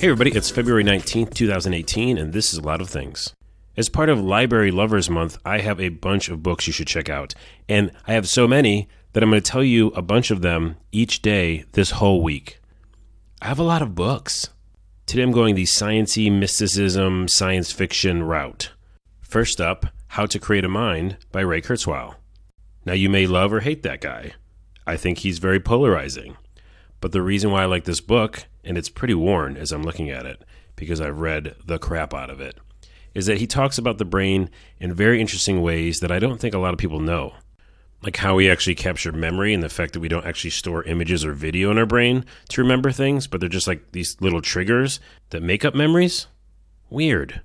Hey, everybody, it's February 19th, 2018, and this is a lot of things. As part of Library Lovers Month, I have a bunch of books you should check out. And I have so many that I'm going to tell you a bunch of them each day this whole week. I have a lot of books. Today I'm going the sciency, mysticism, science fiction route. First up, How to Create a Mind by Ray Kurzweil. Now, you may love or hate that guy. I think he's very polarizing. But the reason why I like this book, and it's pretty worn as I'm looking at it, because I've read the crap out of it, is that he talks about the brain in very interesting ways that I don't think a lot of people know. Like how we actually capture memory and the fact that we don't actually store images or video in our brain to remember things, but they're just like these little triggers that make up memories. Weird.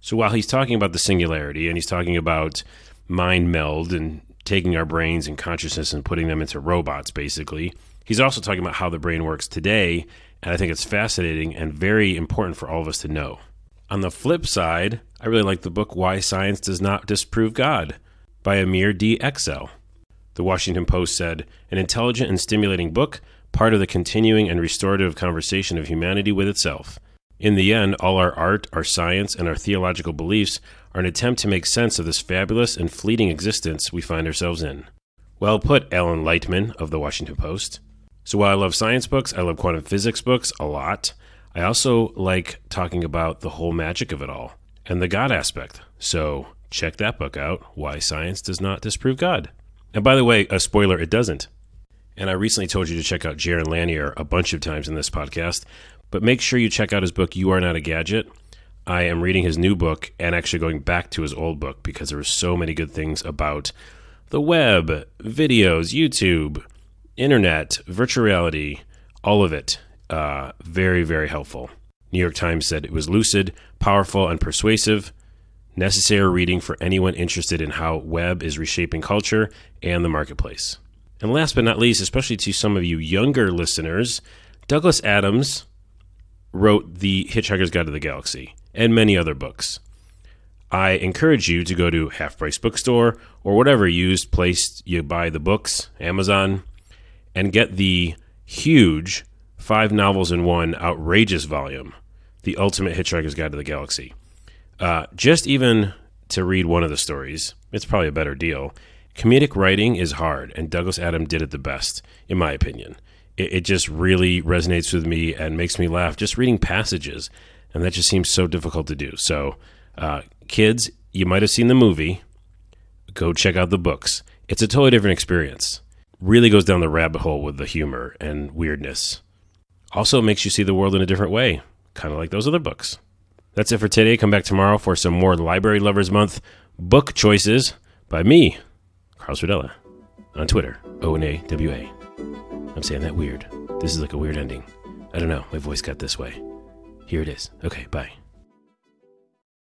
So while he's talking about the singularity and he's talking about mind meld and taking our brains and consciousness and putting them into robots, basically, he's also talking about how the brain works today. And I think it's fascinating and very important for all of us to know. On the flip side, I really like the book Why Science Does Not Disprove God by Amir D. Aczel. The Washington Post said, an intelligent and stimulating book, part of the continuing and restorative conversation of humanity with itself. In the end, all our art, our science, and our theological beliefs are an attempt to make sense of this fabulous and fleeting existence we find ourselves in. Well put, Alan Lightman of the Washington Post. So while I love science books, I love quantum physics books a lot. I also like talking about the whole magic of it all and the God aspect. So check that book out Why Science Does Not Disprove God. And by the way, a spoiler, it doesn't. And I recently told you to check out Jaron Lanier a bunch of times in this podcast, but make sure you check out his book, You Are Not a Gadget. I am reading his new book and actually going back to his old book because there are so many good things about the web, videos, YouTube, internet, virtual reality, all of it uh, very, very helpful. New York Times said it was lucid, powerful, and persuasive. Necessary reading for anyone interested in how web is reshaping culture and the marketplace. And last but not least, especially to some of you younger listeners, Douglas Adams wrote The Hitchhiker's Guide to the Galaxy and many other books. I encourage you to go to Half Price Bookstore or whatever used place you buy the books, Amazon, and get the huge five novels in one outrageous volume, The Ultimate Hitchhiker's Guide to the Galaxy. Uh, just even to read one of the stories, it's probably a better deal. Comedic writing is hard, and Douglas Adam did it the best, in my opinion. It, it just really resonates with me and makes me laugh just reading passages, and that just seems so difficult to do. So, uh, kids, you might have seen the movie. Go check out the books. It's a totally different experience. Really goes down the rabbit hole with the humor and weirdness. Also makes you see the world in a different way, kind of like those other books. That's it for today. Come back tomorrow for some more Library Lovers Month book choices by me, Carlos Rodella, on Twitter, O N A W A. I'm saying that weird. This is like a weird ending. I don't know. My voice got this way. Here it is. Okay, bye.